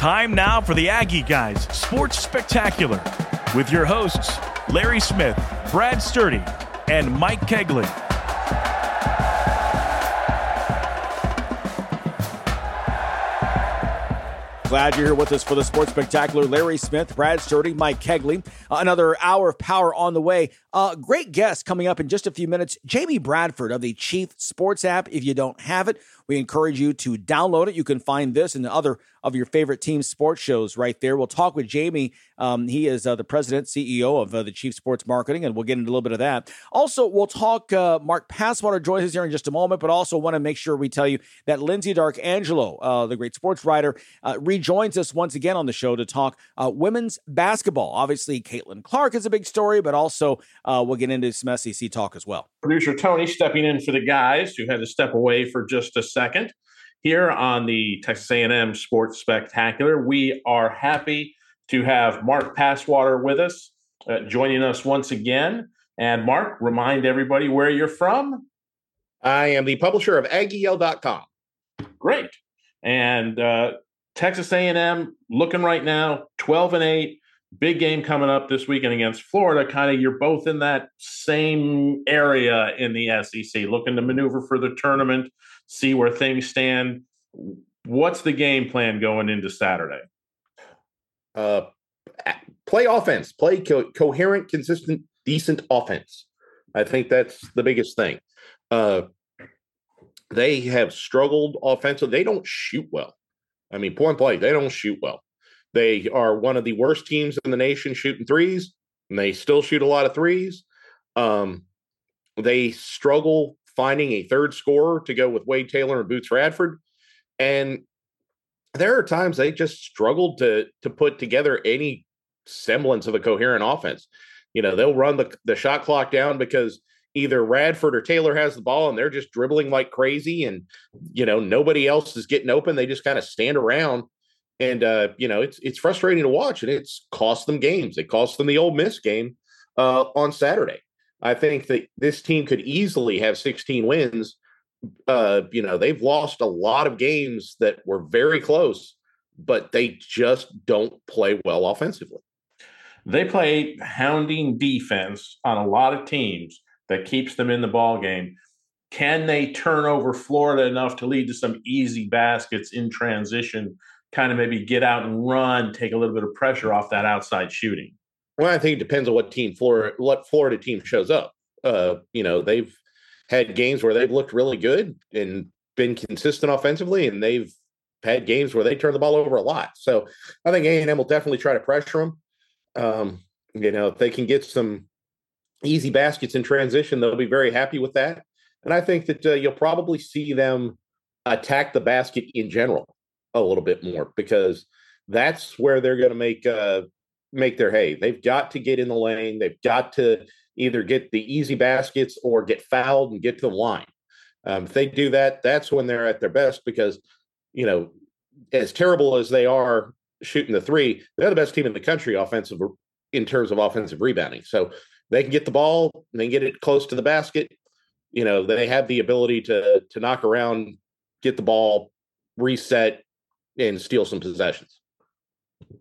Time now for the Aggie Guys Sports Spectacular with your hosts, Larry Smith, Brad Sturdy, and Mike Cagley. Glad you're here with us for the Sports Spectacular. Larry Smith, Brad Sturdy, Mike Cagley. Another hour of power on the way. Uh, great guest coming up in just a few minutes. Jamie Bradford of the Chief Sports app. If you don't have it, we encourage you to download it. You can find this and the other of your favorite team sports shows right there. We'll talk with Jamie. Um, he is uh, the president, CEO of uh, the Chief Sports Marketing, and we'll get into a little bit of that. Also, we'll talk. Uh, Mark Passwater joins us here in just a moment, but also want to make sure we tell you that Lyndsey D'Arcangelo, uh, the great sports writer, uh, rejoins us once again on the show to talk uh, women's basketball. Obviously, Caitlin Clark is a big story, but also we'll get into some SEC talk as well. Producer Tony stepping in for the guys who had to step away for just a second here on the Texas A&M Sports Spectacular. We are happy to have Mark Passwater with us, uh, joining us once again. And Mark, remind everybody where you're from. I am the publisher of AggieYell.com. Great. And uh, Texas A&M looking right now 12 and 8 big game coming up this weekend against Florida. Kind of, you're both in that same area in the SEC, looking to maneuver for the tournament, see where things stand. What's the game plan going into Saturday? Uh, play offense, play co- coherent, consistent, decent offense. I think that's the biggest thing. Uh, they have struggled offensively. They don't shoot well. I mean, point blank, they don't shoot well. They are one of the worst teams in the nation shooting threes, and they still shoot a lot of threes. Um, they struggle finding a third scorer to go with Wade Taylor and Boots Radford. And there are times they just struggled to to put together any semblance of a coherent offense. You know, they'll run the, the shot clock down because either Radford or Taylor has the ball and they're just dribbling like crazy and you know nobody else is getting open. They just kind of stand around and uh, you know it's it's frustrating to watch, and it's cost them games. It cost them the Ole Miss game uh, on Saturday. I think that this team could easily have 16 wins. Uh, you know, they've lost a lot of games that were very close, but they just don't play well offensively. They play hounding defense on a lot of teams that keeps them in the ball game. Can they turn over Florida enough to lead to some easy baskets in transition kind of maybe get out and run, take a little bit of pressure off that outside shooting? Well, I think it depends on what team Florida, what Florida team shows up. Uh, you know, they've had games where they've looked really good and been consistent offensively, and they've had games where they turn the ball over a lot. So I think A and M will definitely try to pressure them. Um, you know, if they can get some easy baskets in transition, they'll be very happy with that. And I think that uh, you'll probably see them attack the basket in general a little bit more because that's where they're going to make uh, make their hay. They've got to get in the lane. They've got to either get the easy baskets or get fouled and get to the line. Um, if they do that, that's when they're at their best because you know, as terrible as they are shooting the three, they're the best team in the country offensive in terms of offensive rebounding. So they can get the ball, they get it close to the basket. You know, they have the ability to to knock around, get the ball, reset, and steal some possessions.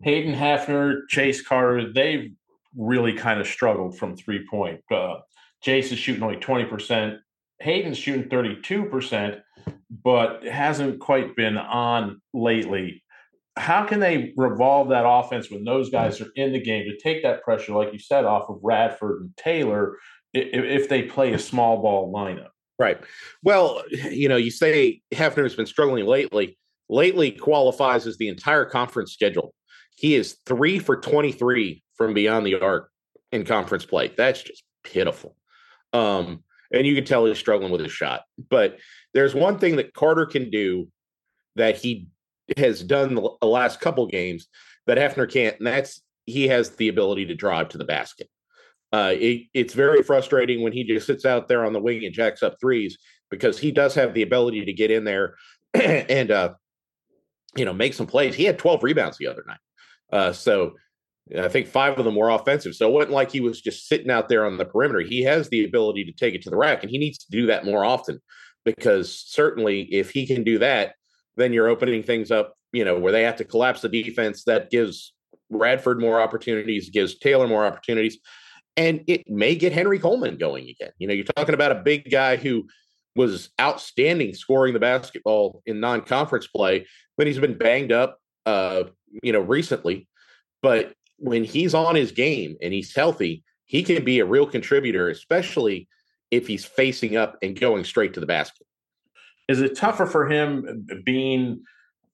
Hayden Hefner, Jace Carter, they've really kind of struggled from three point. Uh, Jace is shooting only 20%. Hayden's shooting 32%, but hasn't quite been on lately. How can they revolve that offense when those guys are in the game to take that pressure, like you said, off of Radford and Taylor if, if they play a small ball lineup? Right. Well, you know, you say Hefner's been struggling lately lately qualifies as the entire conference schedule. He is three for 23 from beyond the arc in conference play. That's just pitiful. Um, and you can tell he's struggling with his shot. But there's one thing that Carter can do that he has done the last couple games that Hefner can't, and that's he has the ability to drive to the basket. Uh, it, it's very frustrating when he just sits out there on the wing and jacks up threes because he does have the ability to get in there and uh, you know, make some plays. He had 12 rebounds the other night. Uh, so I think five of them were offensive. So it wasn't like he was just sitting out there on the perimeter. He has the ability to take it to the rack, and he needs to do that more often because certainly if he can do that, then you're opening things up you know, where they have to collapse the defense. That gives Radford more opportunities, gives Taylor more opportunities, and it may get Henry Coleman going again. You know, you're talking about a big guy who was outstanding scoring the basketball in non-conference play, but he's been banged up, uh, you know, recently. But when he's on his game and he's healthy, he can be a real contributor, especially if he's facing up and going straight to the basket. Is it tougher for him being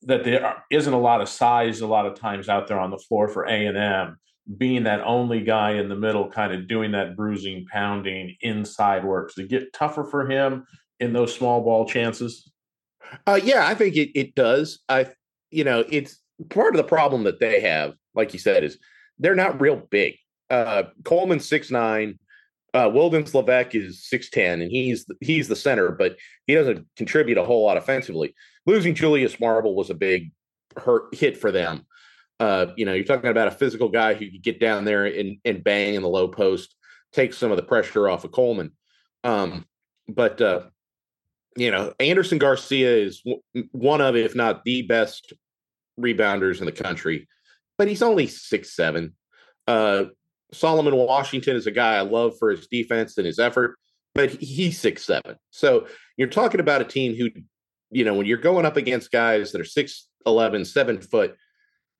that there isn't a lot of size a lot of times out there on the floor for A and M, being that only guy in the middle, kind of doing that bruising, pounding inside work? Does it get tougher for him in those small ball chances? Uh, yeah, I think it, it does. I, you know, it's part of the problem that they have, like you said, is they're not real big. Uh, Coleman's six nine. Uh, Wildens Leveque is six ten, and he's he's the center, but he doesn't contribute a whole lot offensively. Losing Julius Marble was a big hurt hit for them. Uh, you know, you're talking about a physical guy who could get down there and, and bang in the low post, take some of the pressure off of Coleman. Um, but uh, you know, Andersson Garcia is one of, if not the best rebounders in the country, but he's only six seven. Uh, Solomon Washington is a guy I love for his defense and his effort, but he's six seven. So you're talking about a team who, you know, when you're going up against guys that are six eleven, seven foot,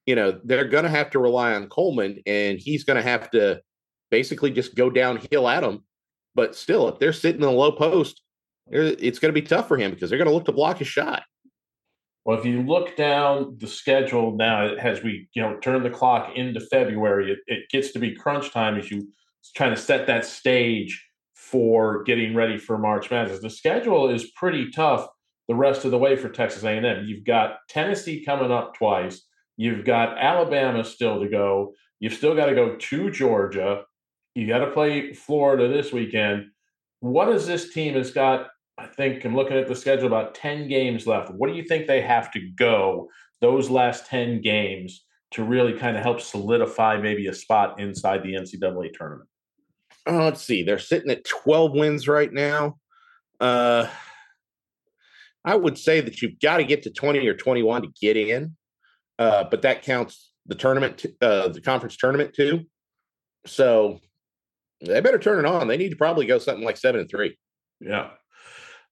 you know, they're going to have to rely on Coleman, and he's going to have to basically just go downhill at them. But still, if they're sitting in the low post, it's going to be tough for him because they're going to look to block his shot. Well, if you look down the schedule now, as we you know turn the clock into February, it, it gets to be crunch time as you trying to set that stage for getting ready for March Madness. The schedule is pretty tough the rest of the way for Texas A&M. You've got Tennessee coming up twice. You've got Alabama still to go. You've still got to go to Georgia. You got to play Florida this weekend. What does this team has got I think I'm looking at the schedule about 10 games left. What do you think they have to go those last 10 games to really kind of help solidify maybe a spot inside the NCAA tournament? Uh, let's see. They're sitting at 12 wins right now. Uh, I would say that you've got to get to 20 or 21 to get in, uh, but that counts the tournament, t- uh, the conference tournament too. So they better turn it on. They need to probably go something like seven and three. Yeah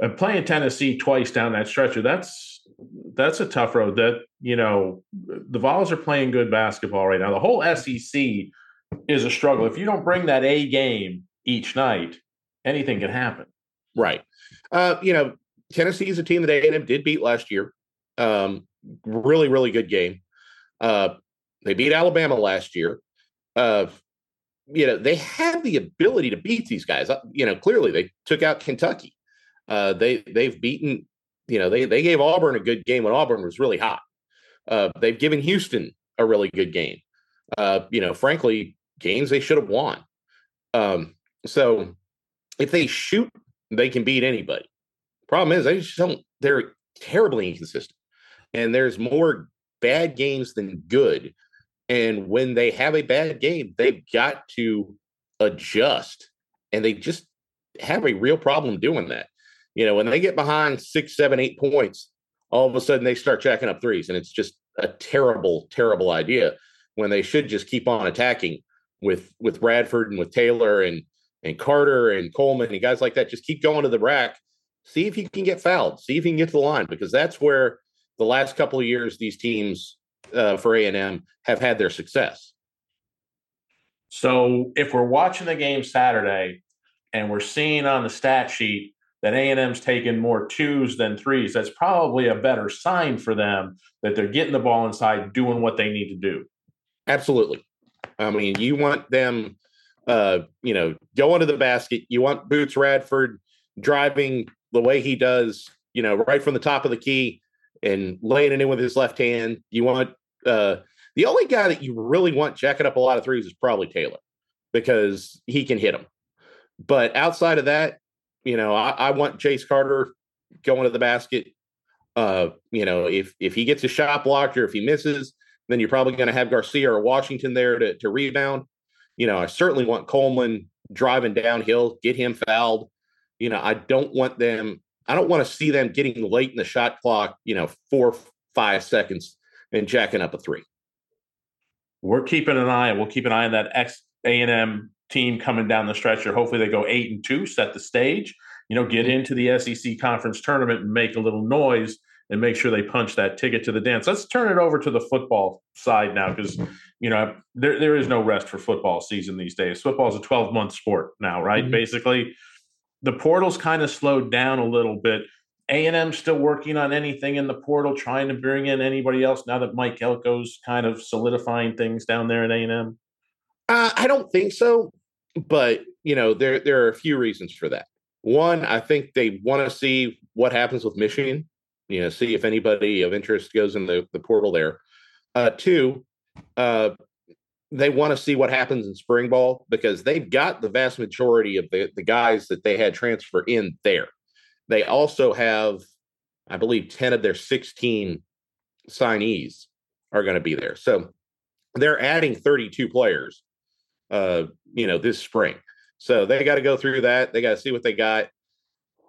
and playing Tennessee twice down that stretcher, that's that's a tough road. That you know, the Vols are playing good basketball right now. The whole SEC is a struggle. If you don't bring that A game each night, anything can happen. Right. Uh, you know, Tennessee is a team that A&M did beat last year. Um, really, really good game. Uh, they beat Alabama last year. Uh, you know, they have the ability to beat these guys. Uh, you know, clearly they took out Kentucky. Uh, they they've beaten, you know, they they gave Auburn a good game when Auburn was really hot. Uh, they've given Houston a really good game. Uh, you know, frankly, games they should have won. Um, so if they shoot, they can beat anybody. Problem is, they just don't. They're terribly inconsistent, and there's more bad games than good. And when they have a bad game, they've got to adjust, and they just have a real problem doing that. You know, when they get behind six, seven, eight points, all of a sudden they start jacking up threes. And it's just a terrible, terrible idea when they should just keep on attacking with with Radford and with Taylor and and Carter and Coleman and guys like that. Just keep going to the rack. See if you can get fouled. See if you can get to the line because that's where the last couple of years these teams uh, for A and M have had their success. So if we're watching the game Saturday and we're seeing on the stat sheet that A&M's taking more twos than threes, that's probably a better sign for them that they're getting the ball inside, doing what they need to do. Absolutely. I mean, you want them, uh, you know, going to the basket. You want Boots Radford driving the way he does, you know, right from the top of the key and laying it in with his left hand. You want uh, the only guy that you really want jacking up a lot of threes is probably Taylor because he can hit them. But outside of that, you know, I, I want Jace Carter going to the basket. Uh, you know, if if he gets a shot blocked or if he misses, then you're probably going to have Garcia or Washington there to, to rebound. You know, I certainly want Coleman driving downhill, get him fouled. You know, I don't want them, I don't want to see them getting late in the shot clock, you know, four, five seconds and jacking up a three. We're keeping an eye. We'll keep an eye on that X A and M team coming down the stretch. Or hopefully they go eight and two, set the stage. You know, get into the SEC conference tournament and make a little noise and make sure they punch that ticket to the dance. Let's turn it over to the football side now because you know there there is no rest for football season these days. Football is a 12 month sport now, right? Mm-hmm. Basically, the portal's kind of slowed down a little bit. A&M still working on anything in the portal, trying to bring in anybody else now that Mike Elko's kind of solidifying things down there at A&M? Uh, I don't think so, but you know there there are a few reasons for that. One, I think they want to see what happens with Michigan. You know, see if anybody of interest goes in the, the portal there. Uh, two, uh, they want to see what happens in spring ball because they've got the vast majority of the, the guys that they had transfer in there. They also have, I believe, 10 of their 16 signees are going to be there. So they're adding 32 players, uh, you know, this spring. So they got to go through that. They got to see what they got.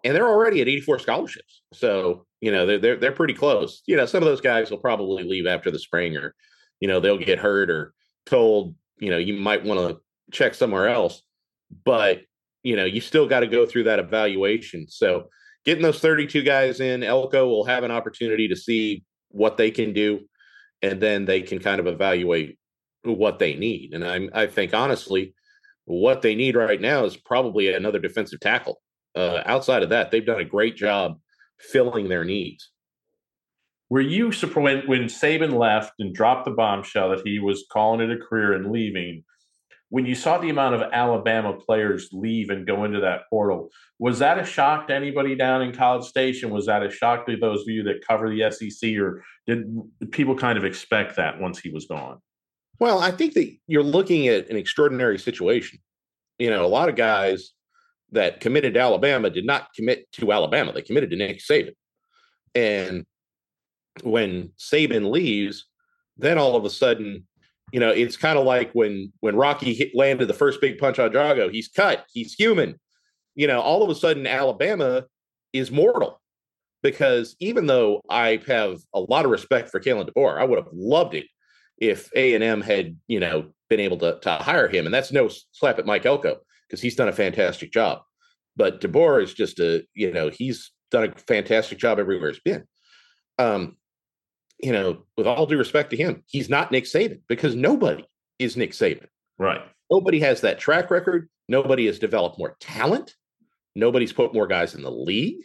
And they're already at 84 scholarships. So, you know, they're, they're, they're pretty close. You know, some of those guys will probably leave after the spring or, you know, they'll get hurt or told, you know, you might want to check somewhere else. But, you know, you still got to go through that evaluation. So, getting those 32 guys in, Elko will have an opportunity to see what they can do, and then they can kind of evaluate what they need. And I, I think honestly, what they need right now is probably another defensive tackle. Uh, outside of that, they've done a great job filling their needs. Were you surprised when, when Saban left and dropped the bombshell that he was calling it a career and leaving? when you saw the amount of Alabama players leave and go into that portal, was that a shock to anybody down in College Station? Was that a shock to those of you that cover the SEC, or did people kind of expect that once he was gone? Well, I think that you're looking at an extraordinary situation. You know, a lot of guys that committed to Alabama did not commit to Alabama; they committed to Nick Saban. And when Saban leaves, then all of a sudden you know, it's kind of like when when Rocky hit, landed the first big punch on Drago. He's cut. He's human. You know, all of a sudden Alabama is mortal because even though I have a lot of respect for Kalen DeBoer, I would have loved it if A and M had you know been able to to hire him. And that's no slap at Mike Elko because he's done a fantastic job. But DeBoer is just a you know he's done a fantastic job everywhere he's been. Um, you know, with all due respect to him, he's not Nick Saban because nobody is Nick Saban. Right. Nobody has that track record. Nobody has developed more talent. Nobody's put more guys in the league.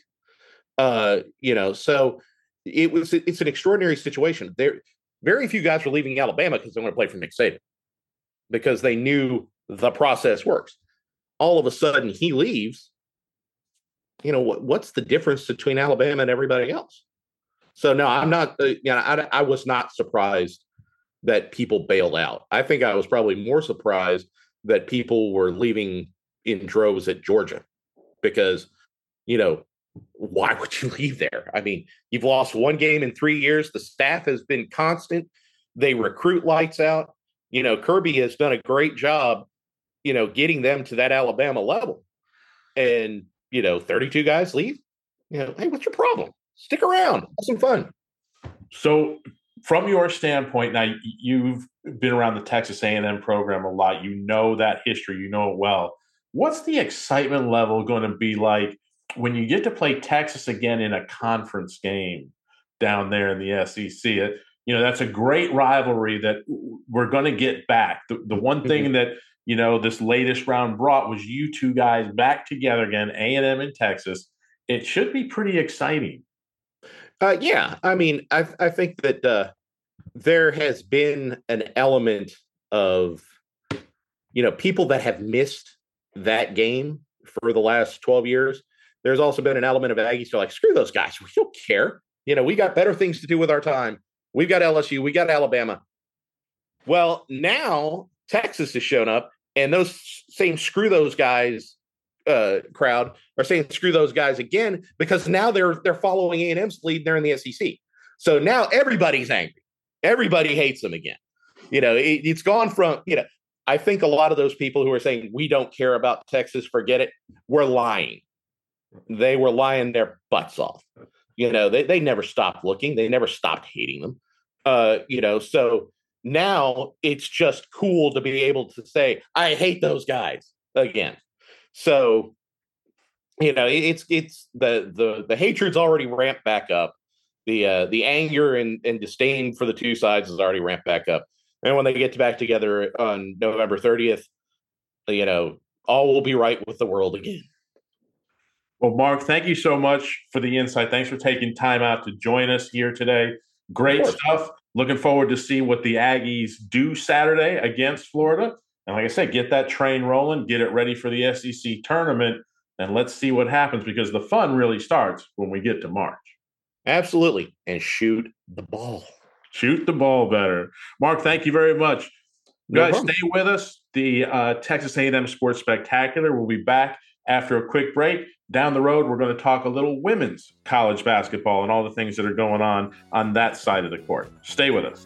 Uh, you know, so it was it's an extraordinary situation. There very few guys were leaving Alabama because they want to play for Nick Saban because they knew the process works. All of a sudden he leaves. You know, what, what's the difference between Alabama and everybody else? So no, I'm not. Uh, you know, I, I was not surprised that people bailed out. I think I was probably more surprised that people were leaving in droves at Georgia because, you know, why would you leave there? I mean, you've lost one game in three years. The staff has been constant. They recruit lights out. You know, Kirby has done a great job, you know, getting them to that Alabama level. And, you know, 32 guys leave. You know, hey, what's your problem? stick around, have some fun. So, from your standpoint, now you've been around the Texas A&M program a lot. You know that history. You know it well. What's the excitement level going to be like when you get to play Texas again in a conference game down there in the SEC? You know that's a great rivalry that we're going to get back. The, the one thing mm-hmm. that you know this latest round brought was you two guys back together again, A&M and Texas. It should be pretty exciting. Uh, yeah, I mean, I I think that uh, there has been an element of you know people that have missed that game for the last twelve years. There's also been an element of Aggies are like, screw those guys, we don't care. You know, we got better things to do with our time. We've got LSU, we got Alabama. Well, now Texas has shown up, and those same screw those guys uh, crowd are saying screw those guys again because now they're they're following A and M's lead. They're in the SEC, so now everybody's angry. Everybody hates them again. You know, it, it's gone from you know. I think a lot of those people who are saying we don't care about Texas, forget it, we're lying. They were lying their butts off. You know, they, they never stopped looking. They never stopped hating them. Uh, you know, so now it's just cool to be able to say, I hate those guys again. So, you know, it's it's the the the hatred's already ramped back up. The uh the anger and, and disdain for the two sides is already ramped back up. And when they get back together on November 30th, you know, all will be right with the world again. Well, Mark, thank you so much for the insight. Thanks for taking time out to join us here today. Great stuff. Looking forward to see what the Aggies do Saturday against Florida. And like I said, get that train rolling, get it ready for the SEC tournament, and let's see what happens because the fun really starts when we get to March. Absolutely. And shoot the ball. Shoot the ball better. Mark, thank you very much. No Guys, problem. stay with us. The uh, Texas A&M Sports Spectacular will be back after a quick break. Down the road, we're going to talk a little women's college basketball and all the things that are going on on that side of the court. Stay with us.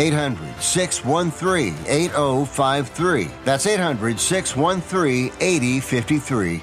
800 613 8053. That's 800 613 8053.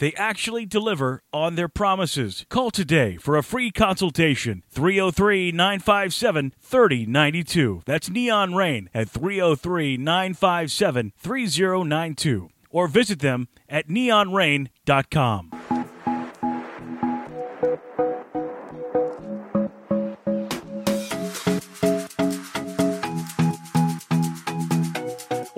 They actually deliver on their promises. Call today for a free consultation. 303 957 3092. That's Neon Rain at 303 957 3092. Or visit them at neonrain.com.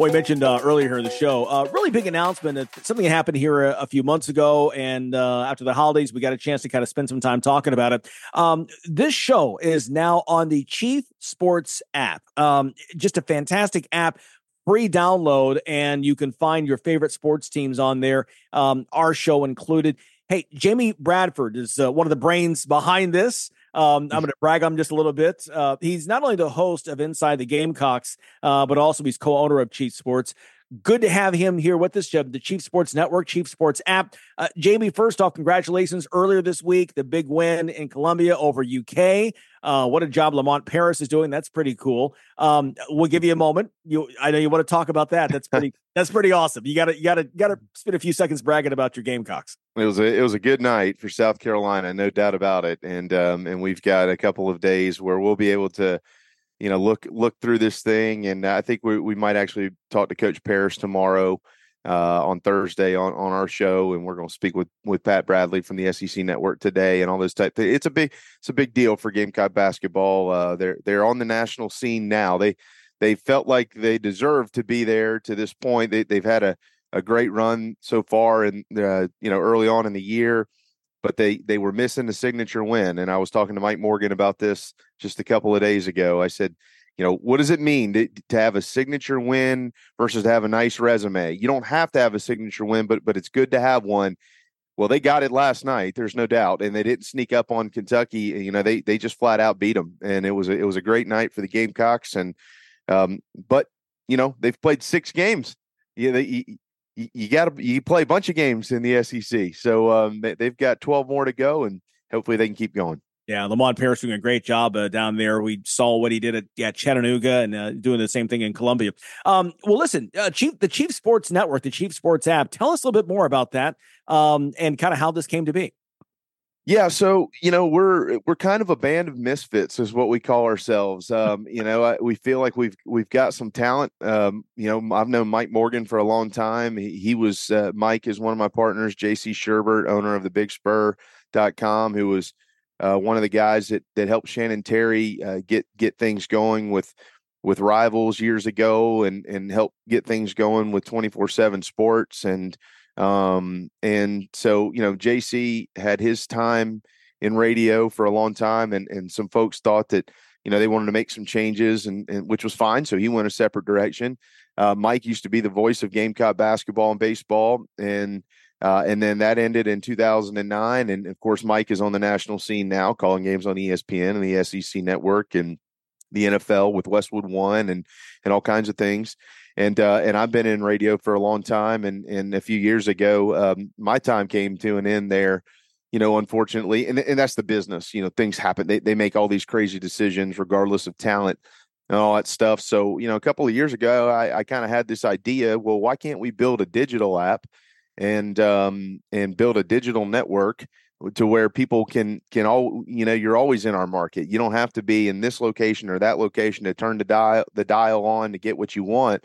we mentioned uh, earlier in the show, uh, really big announcement. That something happened here a, a few months ago, and uh, after the holidays, we got a chance to kind of spend some time talking about it. Um, this show is now on the Chief Sports app. Um, just a fantastic app free download and you can find your favorite sports teams on there um, our show included hey jamie bradford is uh, one of the brains behind this um, I'm going to brag on him just a little bit. Uh, he's not only the host of Inside the Gamecocks, uh, but also he's co-owner of Chief Sports. Good to have him here with us, the Chief Sports Network, Chief Sports app. Uh, Jamie, first off, congratulations earlier this week, the big win in Columbia over UK. Uh, what a job Lamont Paris is doing. That's pretty cool. Um, we'll give you a moment. You, I know you want to talk about that. That's pretty. that's pretty awesome. You got to, you got to, got to spend a few seconds bragging about your Gamecocks. It was a, it was a good night for South Carolina, no doubt about it. And um, and we've got a couple of days where we'll be able to you know look look through this thing and i think we, we might actually talk to coach paris tomorrow uh, on thursday on, on our show and we're going to speak with with pat bradley from the sec network today and all those type things. it's a big it's a big deal for gamecock basketball uh, they're they're on the national scene now they they felt like they deserved to be there to this point they, they've had a, a great run so far and uh, you know early on in the year but they they were missing the signature win. And I was talking to Mike Morgan about this just a couple of days ago. I said, you know, what does it mean to, to have a signature win versus to have a nice resume? You don't have to have a signature win, but but it's good to have one. Well, they got it last night. There's no doubt, and they didn't sneak up on Kentucky. You know, they they just flat out beat them, and it was a, it was a great night for the Gamecocks. And um, but you know they've played six games. Yeah, they, you, got to you play a bunch of games in the SEC. So um, they, they've got 12 more to go, and hopefully they can keep going. Yeah, Lamont Paris doing a great job uh, down there. We saw what he did at yeah, Chattanooga and uh, doing the same thing in Columbia. Um, well, listen, uh, Chief, the Chief Sports Network, the Chief Sports app. Tell us a little bit more about that um, and kind of how this came to be. Yeah, so you know we're we're kind of a band of misfits, is what we call ourselves. Um, you know, I, we feel like we've we've got some talent. Um, you know, I've known Mike Morgan for a long time. He, he was uh, Mike is one of my partners. J.C. Shurburtt, owner of the Big Spur.com, who was uh, one of the guys that that helped Shannon Terry uh, get get things going with with rivals years ago, and and help get things going with twenty four seven Sports and um, and so, you know, JC had his time in radio for a long time, and and some folks thought that you know they wanted to make some changes, and, and which was fine. So he went a separate direction. Uh, Mike used to be the voice of Gamecock basketball and baseball, and uh, and then that ended in 2009. And of course, Mike is on the national scene now, calling games on ESPN and the SEC network and the NFL with Westwood One and and all kinds of things and uh, and I've been in radio for a long time, and and a few years ago, um, my time came to an end there. You know, unfortunately, and and that's the business. You know, things happen. They they make all these crazy decisions, regardless of talent and all that stuff. So, you know, a couple of years ago, I, I kind of had this idea. Well, why can't we build a digital app and um, and build a digital network to where people can can all you know you're always in our market. You don't have to be in this location or that location to turn the dial the dial on to get what you want.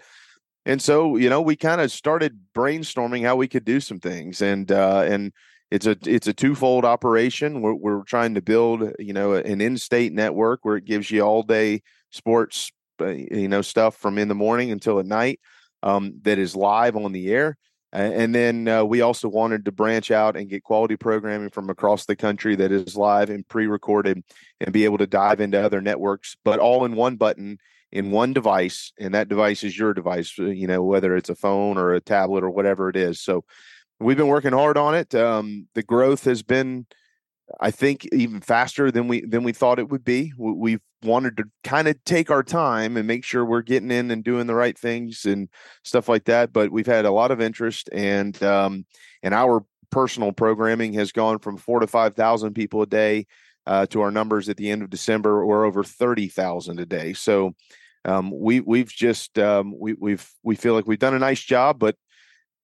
And so you know we kind of started brainstorming how we could do some things and uh, and it's a it's a twofold operation. We're, we're trying to build you know an in-state network where it gives you all day sports uh, you know stuff from in the morning until at night um, that is live on the air and then uh, we also wanted to branch out and get quality programming from across the country that is live and pre-recorded and be able to dive into other networks but all in one button in one device and that device is your device uh, you know whether it's a phone or a tablet or whatever it is. So we've been working hard on it. Um, the growth has been i think even faster than we than we thought it would be we've wanted to kind of take our time and make sure we're getting in and doing the right things and stuff like that but we've had a lot of interest and um, and our personal programming has gone from four to five thousand people a day uh, to our numbers at the end of December, or over thirty thousand a day. So um, we we've just um, we we've we feel like we've done a nice job, but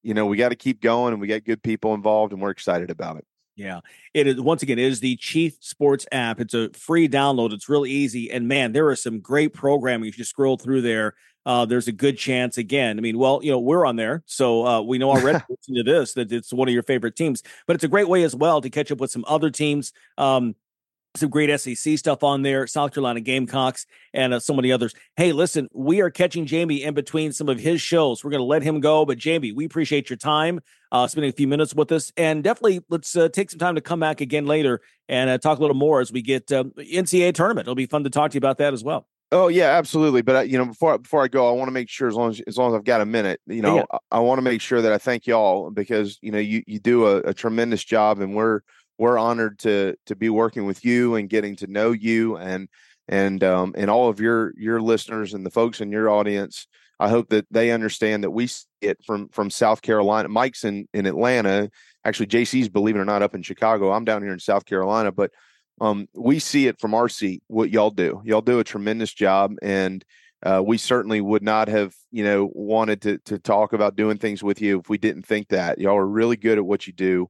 you know we got to keep going, and we got good people involved, and we're excited about it. Yeah, it is. Once again, it is the Chief Sports app. It's a free download. It's really easy, and man, there is some great programming. If you scroll through there, uh, there's a good chance. Again, I mean, well, you know, we're on there, so uh, we know already to this that it's one of your favorite teams. But it's a great way as well to catch up with some other teams. Um, some great SEC stuff on there, South Carolina Gamecocks, and uh, so many others. Hey, listen, we are catching Jamie in between some of his shows. We're going to let him go, but Jamie, we appreciate your time, uh, spending a few minutes with us, and definitely let's uh, take some time to come back again later and uh, talk a little more as we get uh, NCAA tournament. It'll be fun to talk to you about that as well. Oh yeah, absolutely. But uh, you know, before before I go, I want to make sure as long as as long as I've got a minute, you know, yeah. I, I want to make sure that I thank y'all because you know you you do a, a tremendous job, and we're we're honored to to be working with you and getting to know you and and um, and all of your your listeners and the folks in your audience. I hope that they understand that we see it from from South Carolina. Mike's in in Atlanta. Actually, JC's believe it or not up in Chicago. I'm down here in South Carolina, but um, we see it from our seat what y'all do. Y'all do a tremendous job, and uh, we certainly would not have you know wanted to to talk about doing things with you if we didn't think that y'all are really good at what you do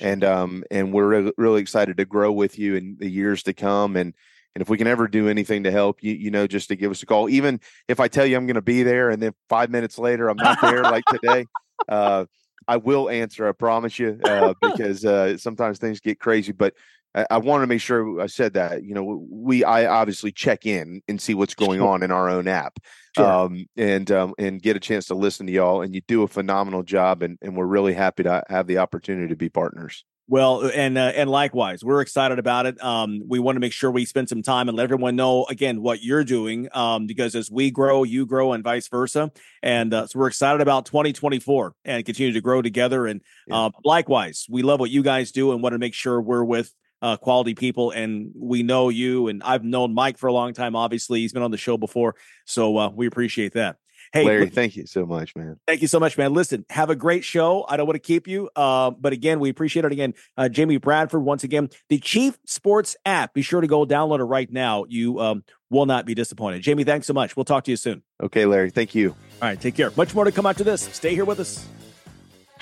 and um and we're re- really excited to grow with you in the years to come and and if we can ever do anything to help you you know just to give us a call. Even if i tell you i'm going to be there and then five minutes later i'm not there like today uh i will answer i promise you uh because uh sometimes things get crazy but I, I want to make sure I said that. You know, we I obviously check in and see what's going on in our own app, sure. um, and um, and get a chance to listen to y'all. And you do a phenomenal job, and and we're really happy to have the opportunity to be partners. Well, and uh, and likewise, we're excited about it. Um, we want to make sure we spend some time and let everyone know again what you're doing, um, because as we grow, you grow, and vice versa. And uh, so we're excited about 2024 and continue to grow together. And yeah. uh, likewise, we love what you guys do and want to make sure we're with uh, quality people. And we know you, and I've known Mike for a long time. Obviously, he's been on the show before, so uh, we appreciate that. Hey, Larry, thank you so much, man. Thank you so much, man. Listen, have a great show. I don't want to keep you, uh, but again, we appreciate it. Again, uh, Jamie Bradford, once again, the Chief Sports app. Be sure to go download it right now. You um, will not be disappointed. Jamie, thanks so much. We'll talk to you soon. Okay, Larry, thank you. All right, take care. Much more to come after this. Stay here with us.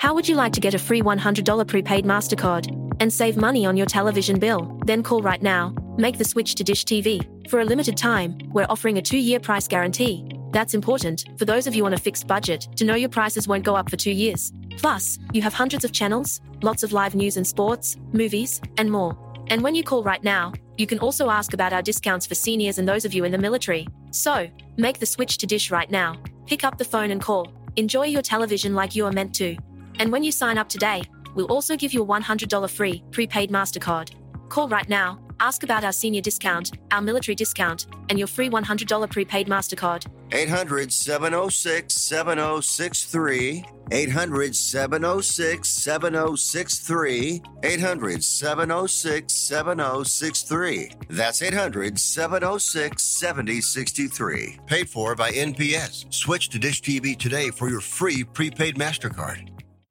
How would you like to get a free $100 prepaid MasterCard and save money on your television bill? Then call right now. Make the switch to Dish TV. For a limited time, we're offering a two year price guarantee. That's important for those of you on a fixed budget to know your prices won't go up for two years. Plus, you have hundreds of channels, lots of live news and sports, movies, and more. And when you call right now, you can also ask about our discounts for seniors and those of you in the military. So, make the switch to Dish right now. Pick up the phone and call. Enjoy your television like you are meant to. And when you sign up today, we'll also give you a $100 free prepaid MasterCard. Call right now, ask about our senior discount, our military discount, and your free $100 prepaid MasterCard. 800 706 7063. 800 706 7063. 800 706 7063. That's 800 706 7063. Paid for by NPS. Switch to Dish TV today for your free prepaid MasterCard.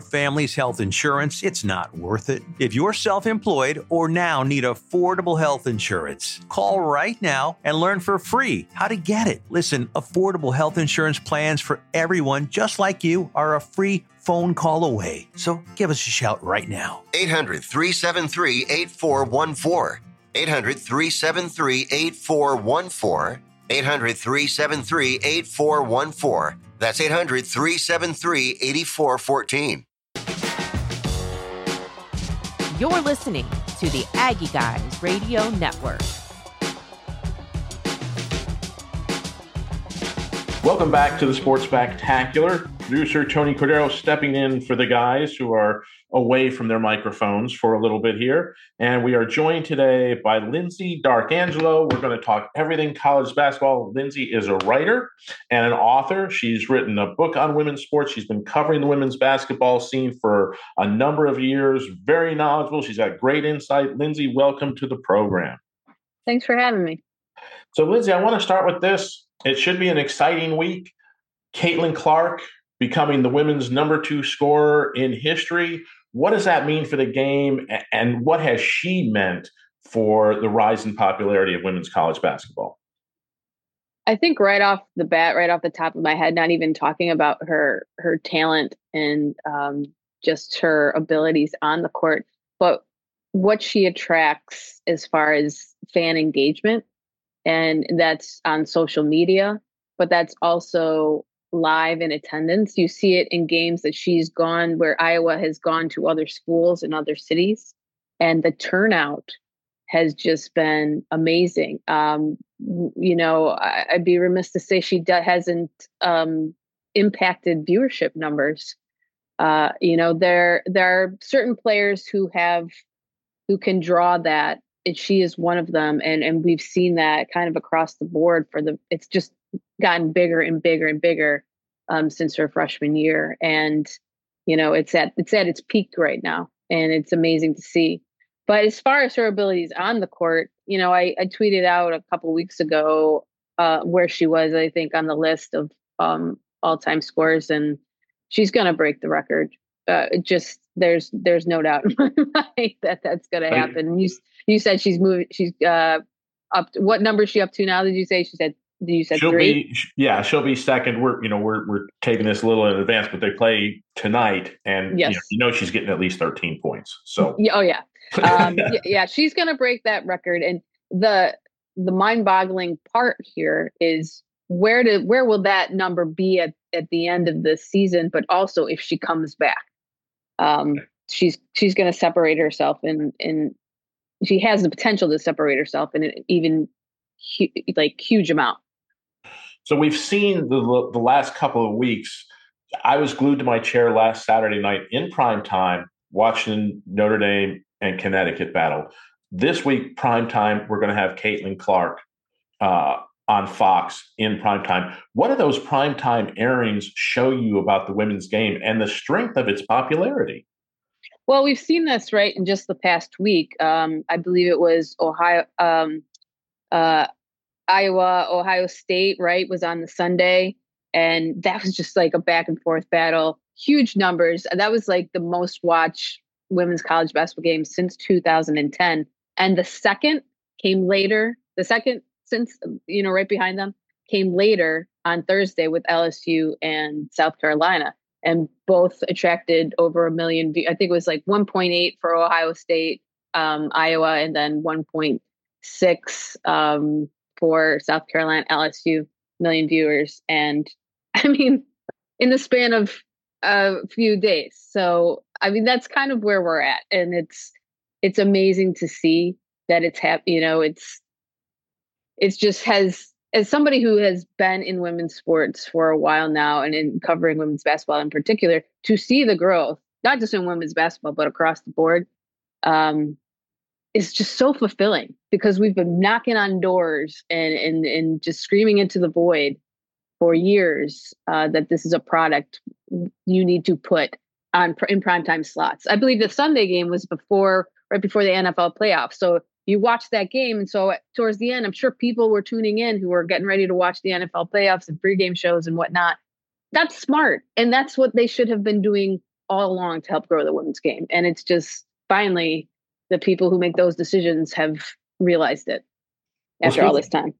family's health insurance, it's not worth it. If you're self employed or now need affordable health insurance, call right now and learn for free how to get it. Listen, affordable health insurance plans for everyone just like you are a free phone call away. So give us a shout right now. 800 373 8414. 800 373 8414. 800 373 8414. That's 800 373 8414. You're listening to the Aggie Guys Radio Network. Welcome back to the Sports Spectacular. Producer Tony Cordero stepping in for the guys who are away from their microphones for a little bit here. And we are joined today by Lyndsey D'Arcangelo. We're going to talk everything college basketball. Lyndsey is a writer and an author. She's written a book on women's sports. She's been covering the women's basketball scene for a number of years. Very knowledgeable. She's got great insight. Lyndsey, welcome to the program. Thanks for having me. So, Lyndsey, I want to start with this. It should be an exciting week. Caitlin Clark becoming the women's number two scorer in history. What does that mean for the game, and what has she meant for the rise in popularity of women's college basketball? I think right off the bat, right off the top of my head, not even talking about her her talent and um, just her abilities on the court, but what she attracts as far as fan engagement, and that's on social media, but that's also live in attendance. You see it in games that she's gone where Iowa has gone to other schools in other cities, and the turnout has just been amazing. Um, you know, I, would be remiss to say she do, hasn't um, impacted viewership numbers. Uh, you know, there there are certain players who have who can draw that, and she is one of them. And and we've seen that kind of across the board for the. It's just gotten bigger and bigger and bigger um, since her freshman year, and you know it's at it's at its peak right now, and it's amazing to see. But as far as her abilities on the court, you know, I, I tweeted out a couple weeks ago uh, where she was, I think, on the list of um, all-time scores, and she's going to break the record. Uh, just there's there's no doubt in my mind that that's going to happen. You you said she's moving. She's uh, up. To, what number is she up to now? Did you say she said you said she'll three? be yeah she'll be second. We're you know we're we're taking this a little in advance but they play tonight and yes. you, know, you know she's getting at least 13 points so. Oh yeah. Um, yeah, she's gonna break that record and the the mind-boggling part here is where to where will that number be at at the end of the season but also if she comes back? Um she's she's going to separate herself and and she has the potential to separate herself in an even hu- like huge amount So we've seen the the last couple of weeks. I was glued to my chair last Saturday night in prime time watching Notre Dame and Connecticut battle. This week, prime time, we're going to have Caitlin Clark uh, on Fox in prime time. What do those prime time airings show you about the women's game and the strength of its popularity? Well, we've seen this right in just the past week. Um, I believe it was Ohio, um, uh, Iowa, Ohio State, right, was on the Sunday. And that was just like a back and forth battle, huge numbers. That was like the most watched women's college basketball game since 2010. And the second came later. The second, since, you know, right behind them, came later on Thursday with LSU and South Carolina. And both attracted over a million. I think it was like 1.8 for Ohio State, um, Iowa, and then 1.6 um, for South Carolina, LSU, million viewers. And I mean, in the span of a few days. So, I mean, that's kind of where we're at. And it's, it's amazing to see that it's hap- you know it's it's just has as somebody who has been in women's sports for a while now and in covering women's basketball in particular to see the growth not just in women's basketball but across the board um is just so fulfilling because we've been knocking on doors and and and just screaming into the void for years uh, that this is a product you need to put on in primetime slots. I believe the Sunday game was before right before the NFL playoffs. So you watch that game. And so towards the end, I'm sure people were tuning in who were getting ready to watch the NFL playoffs and pregame shows and whatnot. That's smart. And that's what they should have been doing all along to help grow the women's game. And it's just finally the people who make those decisions have realized it after well, all this time.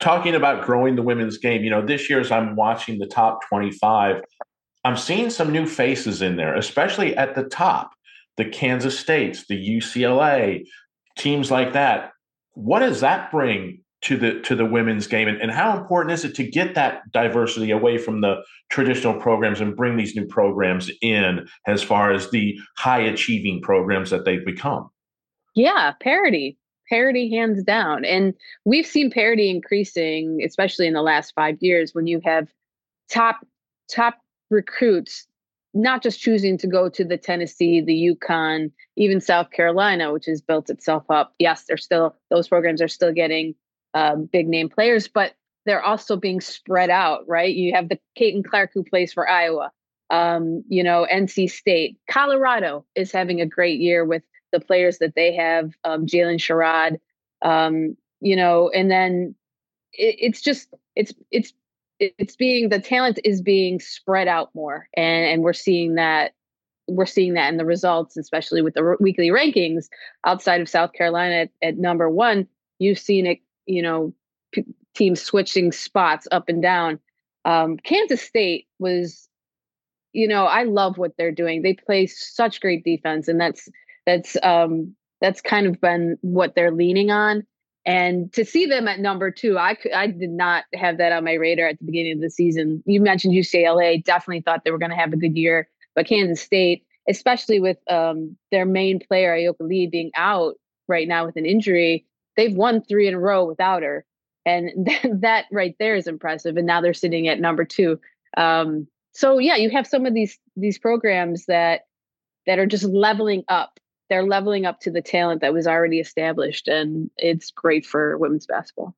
Talking about growing the women's game, you know, this year as I'm watching the top 25, I'm seeing some new faces in there, especially at the top the Kansas States, the UCLA, teams like that. What does that bring to the to the women's game, and, and how important is it to get that diversity away from the traditional programs and bring these new programs in as far as the high achieving programs that they've become? Yeah, parity, parity, hands down, and we've seen parity increasing, especially in the last five years when you have top top recruits not just choosing to go to the Tennessee, the UConn, even South Carolina, which has built itself up. Yes, they're still those programs are still getting um, big name players, but they're also being spread out. Right? You have the Caitlin Clark who plays for Iowa. Um, you know, NC State, Colorado is having a great year with the players that they have. Um, Jaylyn Sherrod, um, you know, and then it, it's just it's it's it's being the talent is being spread out more and and we're seeing that we're seeing that in the results especially with the r- weekly rankings outside of south carolina at, at number one you've seen it you know p- teams switching spots up and down um, kansas state was you know i love what they're doing they play such great defense and that's that's um that's kind of been what they're leaning on and to see them at number two, I I did not have that on my radar at the beginning of the season. You mentioned UCLA, definitely thought they were going to have a good year, but Kansas State, especially with um, their main player Ayoka Lee being out right now with an injury, they've won three in a row without her, and that, that right there is impressive. And now they're sitting at number two. Um, so yeah, you have some of these these programs that that are just leveling up they're leveling up to the talent that was already established and it's great for women's basketball.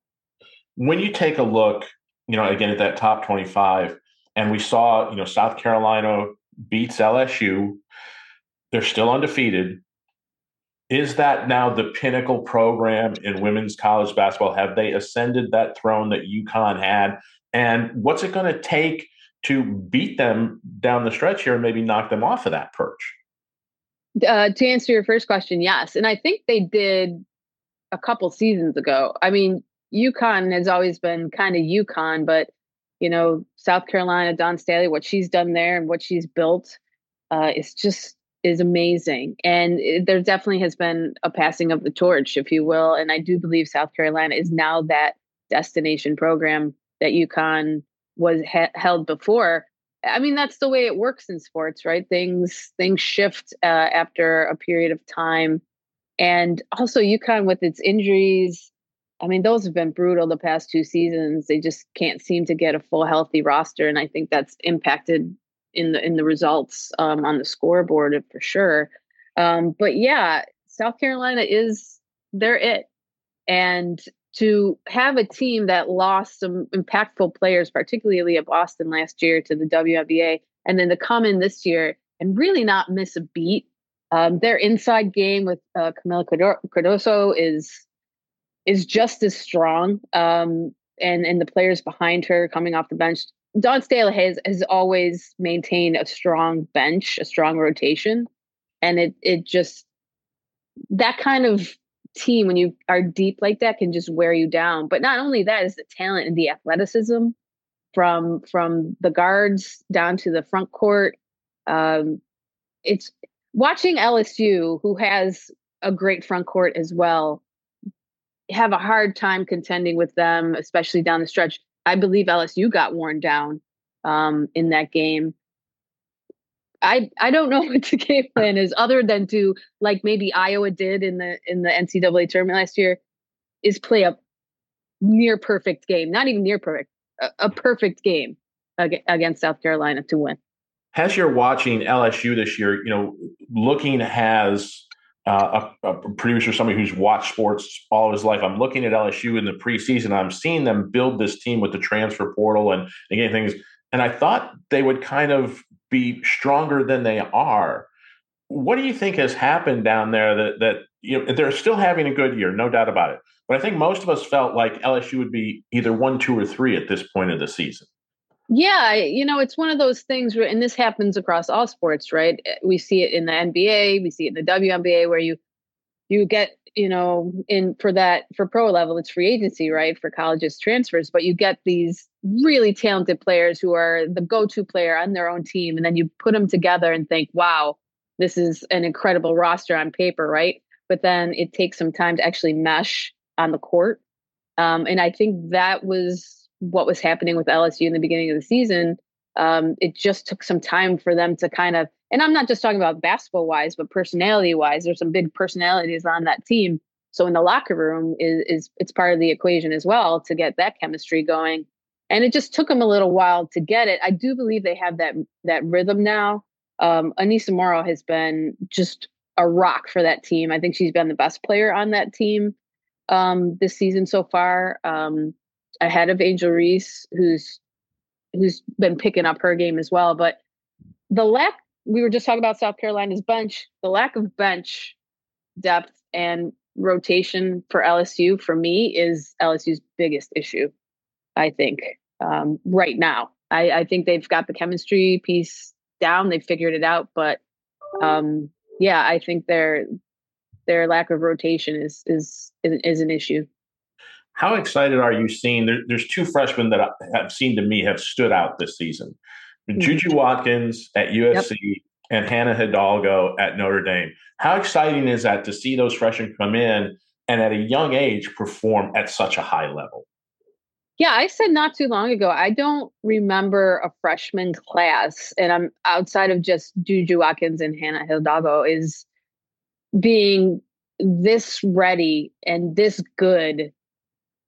When you take a look you know again at that top 25 and we saw you know south carolina beats lsu they're still undefeated. Is that now the pinnacle program in women's college basketball? Have they ascended that throne that UConn had? And what's it going to take to beat them down the stretch here and maybe knock them off of that perch uh, to answer your first question, yes. And I think they did a couple seasons ago. I mean, UConn has always been kind of UConn, but you know, South Carolina, Dawn Staley, what she's done there and what she's built uh, is just is amazing. And it, there definitely has been a passing of the torch, if you will. And I do believe South Carolina is now that destination program that UConn was held before. I mean, that's the way it works in sports, right? Things things shift uh, after a period of time, and also UConn with its injuries, I mean, those have been brutal the past two seasons. They just can't seem to get a full healthy roster, and I think that's impacted in the in the results um, on the scoreboard for sure. Um, but yeah, South Carolina is they're it, and to have a team that lost some impactful players, particularly at Boston last year to the WNBA, and then to come in this year and really not miss a beat. Um, their inside game with uh, Kamilla Cardoso is is just as strong. Um, and and the players behind her coming off the bench. Dawn Staley has, has always maintained a strong bench, a strong rotation. And it it just that kind of team when you are deep like that can just wear you down. But not only that is the talent and the athleticism from from the guards down to the front court. Um, it's watching LSU, who has a great front court as well, have a hard time contending with them, especially down the stretch. I believe LSU got worn down um, in that game. I I don't know what the game plan is, other than to like maybe Iowa did in the in the NCAA tournament last year, is play a near perfect game, not even near perfect, a, a perfect game against South Carolina to win. As you're watching LSU this year, you know, looking has uh, a, a, producer, somebody who's watched sports all his life. I'm looking at LSU in the preseason. I'm seeing them build this team with the transfer portal and, and getting things. And I thought they would kind of be stronger than they are. What do you think has happened down there that that you know they're still having a good year, no doubt about it. But I think most of us felt like LSU would be either one, two, or three at this point of the season. Yeah, you know, it's one of those things where, and this happens across all sports, right? We see it in the NBA, we see it in the WNBA, where you you get, you know, in for that for pro level, it's free agency, right? For colleges transfers, but you get these really talented players who are the go-to player on their own team, and then you put them together and think, wow, this is an incredible roster on paper, right? But then it takes some time to actually mesh on the court, um, and I think that was what was happening with LSU in the beginning of the season, um, it just took some time for them to kind of, and I'm not just talking about basketball wise, but personality wise. There's some big personalities on that team. So in the locker room is is it's part of the equation as well to get that chemistry going. And it just took them a little while to get it. I do believe they have that that rhythm now. Um, Aneesah Morrow has been just a rock for that team. I think she's been the best player on that team um, this season so far. Um, ahead of Angel Reese, who's who's been picking up her game as well. But the lack we were just talking about South Carolina's bench, the lack of bench depth and rotation for LSU for me is LSU's biggest issue. I think um, right now, I, I, think they've got the chemistry piece down. They've figured it out, but um, yeah, I think their their lack of rotation is is is, is an issue. How excited are you seeing? There, there's two freshmen that have seen to me have stood out this season. Mm-hmm. Juju Watkins at USC yep. and Hannah Hidalgo at Notre Dame. How exciting is that to see those freshmen come in and at a young age perform at such a high level? Yeah, I said not too long ago, I don't remember a freshman class, and I'm outside of just Juju Watkins and Hannah Hidalgo, is being this ready and this good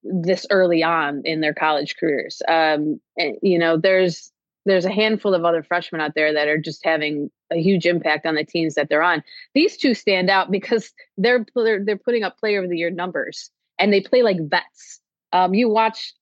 this early on in their college careers. Um, and, you know, there's there's a handful of other freshmen out there that are just having a huge impact on the teams that they're on. These two stand out because they're they're, they're putting up player of the year numbers and they play like vets. Um, you watch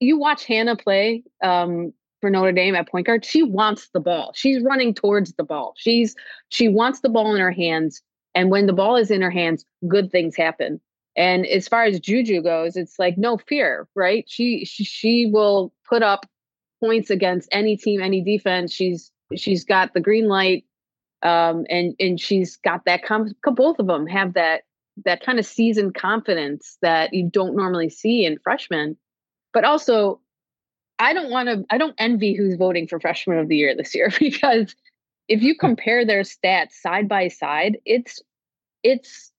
you watch Hannah play um, for Notre Dame at point guard. She wants the ball. She's running towards the ball. She's she wants the ball in her hands. And when the ball is in her hands, good things happen. And as far as Juju goes, it's like no fear, right? She she, will put up points against any team, any defense. She's she's got the green light, um, and and she's got that. Com- both of them have that that kind of seasoned confidence that you don't normally see in freshmen. But also, I don't want to. I don't envy who's voting for freshman of the year this year because if you compare their stats side by side, it's it's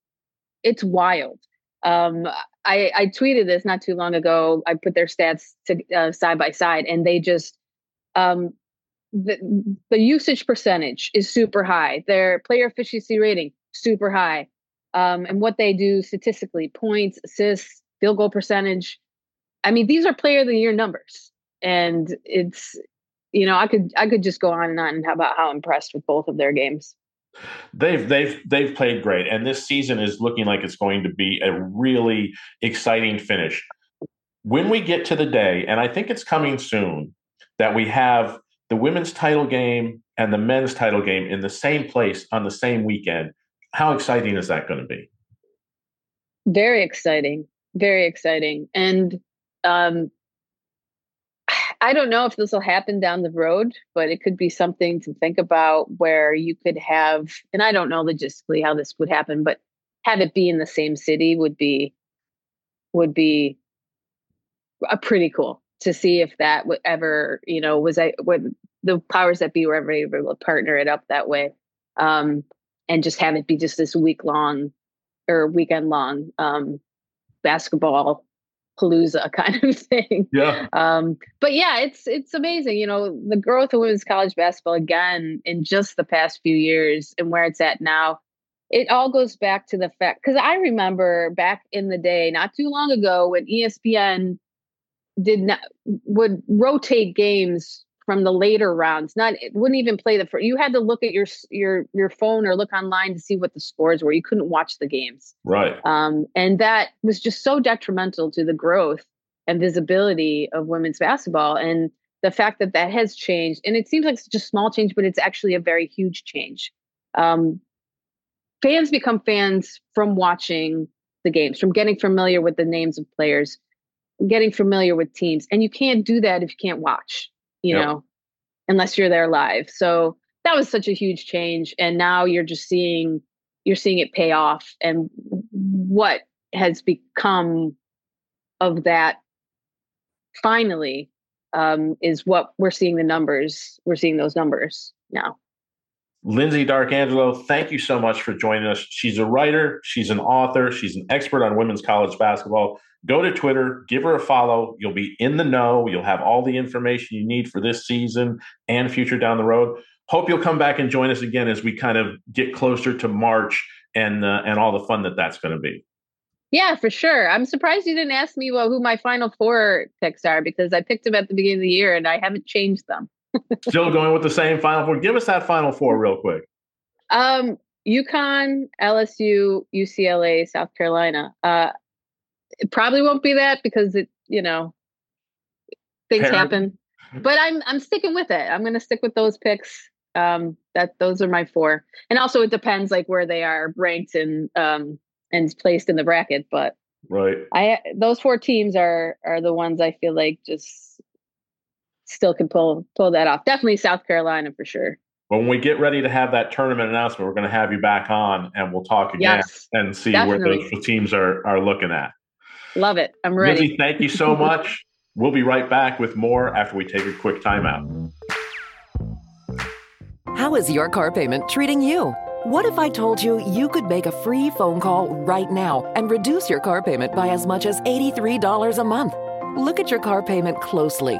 it's wild. Um, I, I tweeted this not too long ago. I put their stats to uh, side by side, and they just um, the the usage percentage is super high. Their player efficiency rating super high, um, and what they do statistically, points, assists, field goal percentage. I mean, these are player of the year numbers, and it's you know I could I could just go on and on about how impressed with both of their games. They've they've they've played great, and this season is looking like it's going to be a really exciting finish. When we get to the day, and I think it's coming soon, that we have the women's title game and the men's title game in the same place on the same weekend. How exciting is that going to be? Very exciting, very exciting, and um, I don't know if this will happen down the road, but it could be something to think about where you could have, and I don't know logistically how this would happen, but have it be in the same city would be would be a pretty cool to see if that would ever, you know, was I would the powers that be were ever able to partner it up that way, um, and just have it be just this week long or weekend long um, basketball palooza kind of thing. Yeah. Um, but yeah, it's it's amazing. You know, the growth of women's college basketball again in just the past few years and where it's at now. It all goes back to the fact because I remember back in the day, not too long ago, when ESPN did not would rotate games from the later rounds. Not it wouldn't even play the first. You had to look at your your your phone or look online to see what the scores were. You couldn't watch the games. Right. Um, and that was just so detrimental to the growth and visibility of women's basketball. And the fact that that has changed, and it seems like such a small change, but it's actually a very huge change. Um, fans become fans from watching the games, from getting familiar with the names of players, getting familiar with teams, and you can't do that if you can't watch you yep. know, unless you're there live. So that was such a huge change. And now you're just seeing you're seeing it pay off and what has become of that finally um, is what we're seeing the numbers we're seeing those numbers now Lyndsey D'Arcangelo thank you so much for joining us she's a writer she's an author she's an expert on women's college basketball go to Twitter, give her a follow. You'll be in the know. You'll have all the information you need for this season and future down the road. Hope you'll come back and join us again as we kind of get closer to March and uh, and all the fun that that's going to be. Yeah, for sure. I'm surprised you didn't ask me well who my final four picks are because I picked them at the beginning of the year and I haven't changed them. Still going with the same final four. Give us that final four real quick. Um, UConn, LSU, UCLA, South Carolina. Uh, it probably won't be that because it, you know, things Parent. happen. But I'm I'm sticking with it. I'm going to stick with those picks. Um, that those are my four, and also it depends like where they are ranked and um and placed in the bracket. But right, I those four teams are are the ones I feel like just still can pull pull that off. Definitely South Carolina for sure. When we get ready to have that tournament announcement, we're going to have you back on, and we'll talk again yes, and see definitely. where those teams are are looking at. Love it. I'm ready. Lizzie, thank you so much. we'll be right back with more after we take a quick timeout. How is your car payment treating you? What if I told you you could make a free phone call right now and reduce your car payment by as much as $83 a month? Look at your car payment closely.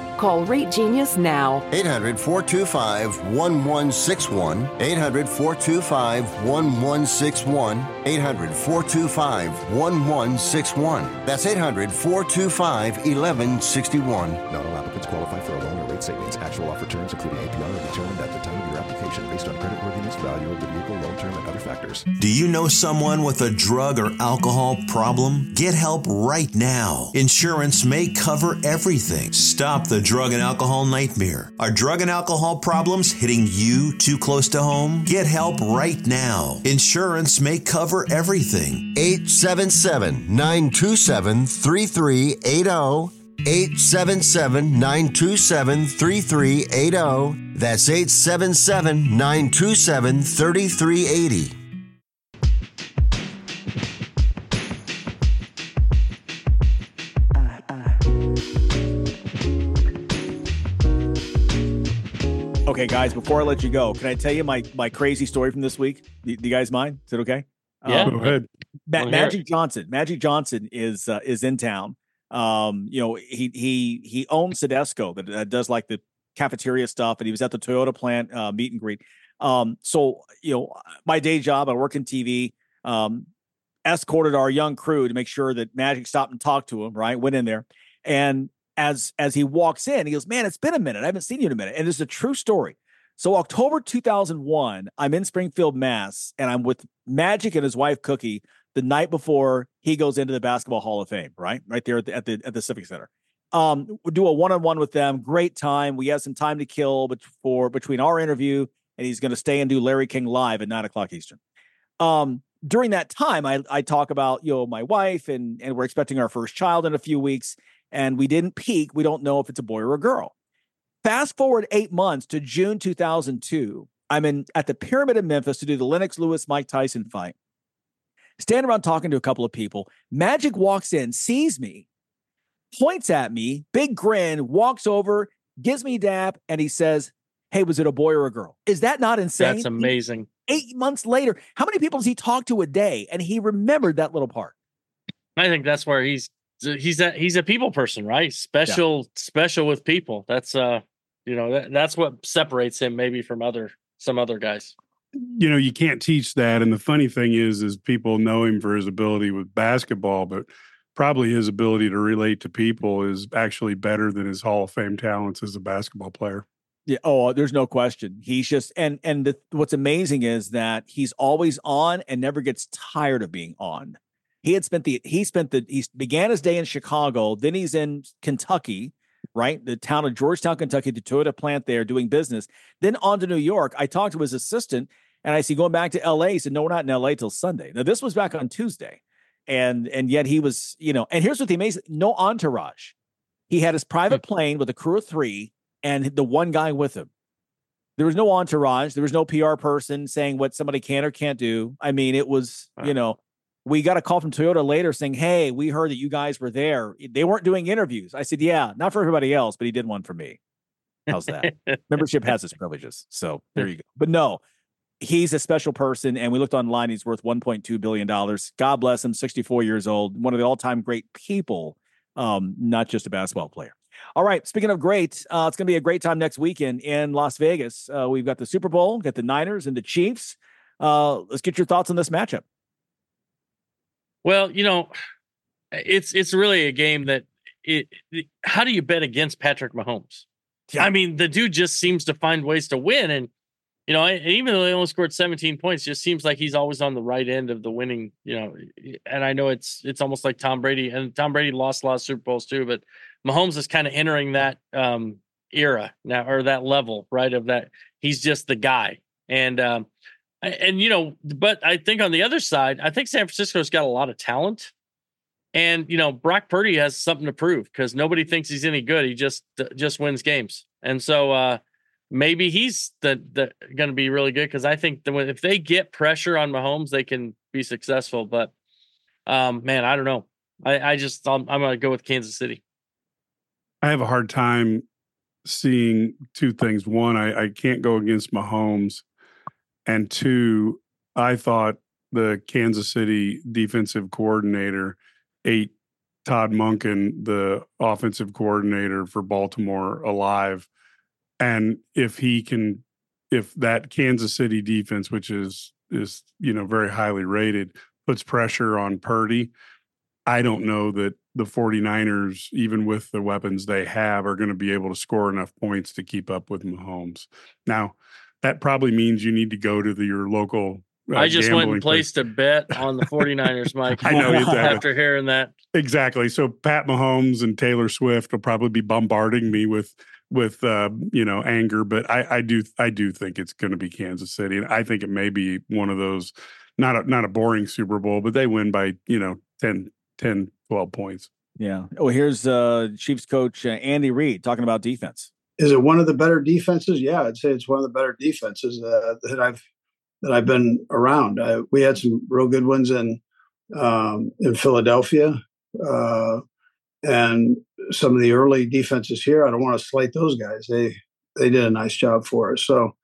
Call Rate Genius now. 800 425 1161. 800 425 1161. 800 425 1161. That's 800 425 1161. Not all applicants qualify for a loan or rate savings. Actual offer terms, including APR, are determined at the time of your application based on creditworthiness, value of the other factors. Do you know someone with a drug or alcohol problem? Get help right now. Insurance may cover everything. Stop the drug and alcohol nightmare. Are drug and alcohol problems hitting you too close to home? Get help right now. Insurance may cover everything. 877 927 3380. 877 927 3380. That's 877 927 3380. Okay, guys, before I let you go, can I tell you my, my crazy story from this week? Do, you guys mind? Is it okay? Yeah, um, go ahead. Ma- Magic Johnson. Magic Johnson is uh, is in town um, you know, he he he owns Sodexo that uh, does like the cafeteria stuff, and he was at the Toyota plant uh, meet and greet. Um, so you know, my day job, I work in TV. Um, escorted our young crew to make sure that Magic stopped and talked to him. Right, went in there, and as as he walks in, he goes, "Man, it's been a minute. I haven't seen you in a minute." And it's a true story. So October 2001, I'm in Springfield, Mass, and I'm with Magic and his wife Cookie the night before he goes into the Basketball Hall of Fame, right? Right there at the at the, at the Civic Center. Um, we do a one-on-one with them. Great time. We have some time to kill before between our interview and he's going to stay and do Larry King live at nine o'clock Eastern. Um, during that time, I I talk about you know my wife and and we're expecting our first child in a few weeks, and we didn't peak. We don't know if it's a boy or a girl. Fast forward eight months to June 2002. I'm in at the Pyramid in Memphis to do the Lennox Lewis Mike Tyson fight. Standing around talking to a couple of people. Magic walks in, sees me, points at me, big grin, walks over, gives me dap, and he says, Hey, was it a boy or a girl? Is that not insane? That's amazing. Eight months later, how many people does he talk to a day? And he remembered that little part. I think that's where he's he's a he's a people person, right? Special special with people. That's uh you know that, that's what separates him maybe from other some other guys. You know you can't teach that and the funny thing is is people know him for his ability with basketball but probably his ability to relate to people is actually better than his hall of fame talents as a basketball player Yeah. Oh, uh, there's no question. He's just and and the, what's amazing is that he's always on and never gets tired of being on. He had spent the he spent the he began his day in Chicago, then he's in Kentucky, right? The town of Georgetown, Kentucky, the Toyota plant there doing business. Then on to New York. I talked to his assistant and I see going back to LA. He said, No, we're not in LA till Sunday. Now this was back on Tuesday. And and yet he was, you know, and here's what the amazing no entourage. He had his hmm. private plane with a crew of three and the one guy with him. There was no entourage. There was no PR person saying what somebody can or can't do. I mean, it was, you know, we got a call from Toyota later saying, Hey, we heard that you guys were there. They weren't doing interviews. I said, Yeah, not for everybody else, but he did one for me. How's that? Membership has its privileges. So there you go. But no, he's a special person. And we looked online. He's worth $1.2 billion. God bless him, 64 years old, one of the all time great people, um, not just a basketball player. All right. Speaking of great, uh, it's going to be a great time next weekend in Las Vegas. Uh, we've got the Super Bowl, got the Niners and the Chiefs. Uh, let's get your thoughts on this matchup. Well, you know, it's it's really a game that it, it- how do you bet against Patrick Mahomes? Yeah. I mean, the dude just seems to find ways to win and you know, and even though they only scored 17 points, just seems like he's always on the right end of the winning, you know. And I know it's it's almost like Tom Brady, and Tom Brady lost a lot of Super Bowls too, but Mahomes is kind of entering that um era now or that level, right? Of that he's just the guy. And um and you know, but I think on the other side, I think San Francisco's got a lot of talent. And you know, Brock Purdy has something to prove because nobody thinks he's any good. He just just wins games, and so uh, maybe he's the the going to be really good because I think when, if they get pressure on Mahomes, they can be successful. But um, man, I don't know. I, I just I'm, I'm going to go with Kansas City. i have a hard time seeing two things one i, I can't go against mahomes and two i thought the kansas city defensive coordinator ate Todd Monken the offensive coordinator for baltimore alive. And if he can if that kansas city defense which is is you know very highly rated puts pressure on purdy i don't know that the 49ers even with the weapons they have are going to be able to score enough points to keep up with mahomes. Now that probably means you need to go to the, your local uh, I just went gambling and place. placed a bet on the 49ers, Mike. I know you did. after hearing that. Exactly. So Pat Mahomes and Taylor Swift will probably be bombarding me with with uh, you know anger, but I, I do I do think it's going to be Kansas City, and I think it may be one of those not a not a boring Super Bowl, but they win by you know 10, 10 12 points. Yeah. Oh, here's uh, Chiefs coach uh, Andy Reid talking about defense. Is it one of the better defenses? Yeah, I'd say it's one of the better defenses uh, that I've that I've been around. Uh, we had some real good ones in um, in Philadelphia, uh, and some of the early defenses here. I don't want to slight those guys. They they did a nice job for us. So,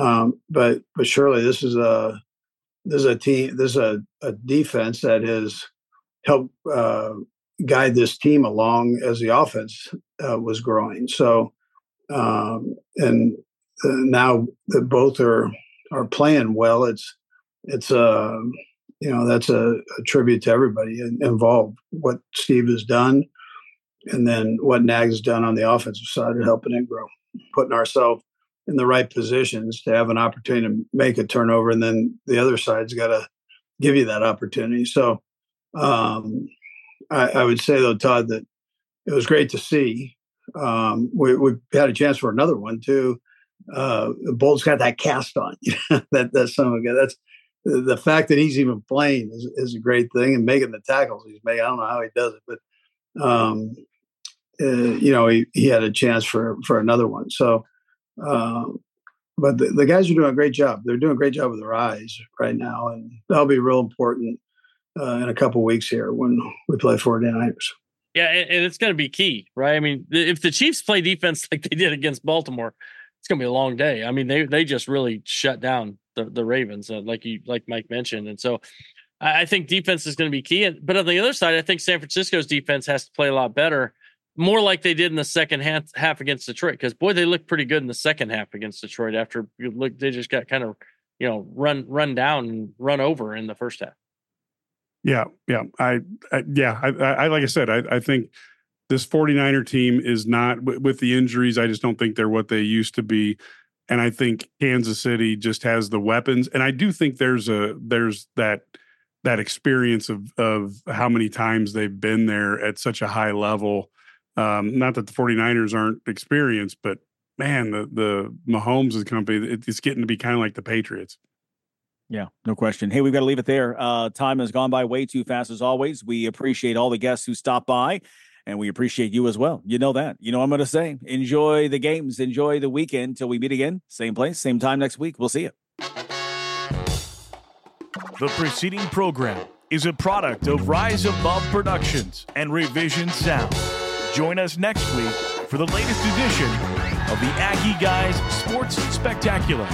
um, but but surely this is a this is a team this is a, a defense that has helped uh, guide this team along as the offense uh, was growing. So, um, and uh, now that both are are playing well, it's it's a uh, you know that's a, a tribute to everybody involved. What Steve has done, and then what Nag's done on the offensive side of helping it grow, putting ourselves in the right positions to have an opportunity to make a turnover, and then the other side's got to give you that opportunity. So, um, I, I, would say though, Todd, that it was great to see. Um, we, we had a chance for another one too. Uh, Bolt's got that cast on. that that's some that's the fact that he's even playing is, is a great thing, and making the tackles he's making. I don't know how he does it, but um, uh, you know, he, he had a chance for for another one. So, uh, but the, the, guys are doing a great job. They're doing a great job with their eyes right now, and that'll be real important uh, in a couple weeks here when we play 49ers. Yeah, and, it's going to be key, right? I mean, if the Chiefs play defense like they did against Baltimore, it's going to be a long day. I mean, they they just really shut down the the Ravens, uh, like you like Mike mentioned, and so I, I think defense is going to be key. And, but on the other side, I think San Francisco's defense has to play a lot better, more like they did in the second half, half against Detroit. Because boy, they looked pretty good in the second half against Detroit. After you look, they just got kind of you know run run down and run over in the first half. Yeah, yeah, I, I yeah, I, I, like I said, I, I think this 49er team is not with the injuries. I just don't think they're what they used to be and I think Kansas City just has the weapons. And I do think there's a there's that that experience of of how many times they've been there at such a high level. Um, not that the 49ers aren't experienced, but man, the the Mahomes company, it's getting to be kind of like the Patriots. Yeah, no question. Hey, we've got to leave it there. Uh, time has gone by way too fast as always. We appreciate all the guests who stopped by and we appreciate you as well. You know that. You know I'm going to say. Enjoy the games. Enjoy the weekend till we meet again. Same place, same time next week. We'll see you. The preceding program is a product of Rise Above Productions and Revision Sound. Join us next week for the latest edition of the Aggie Guys Sports Spectacular.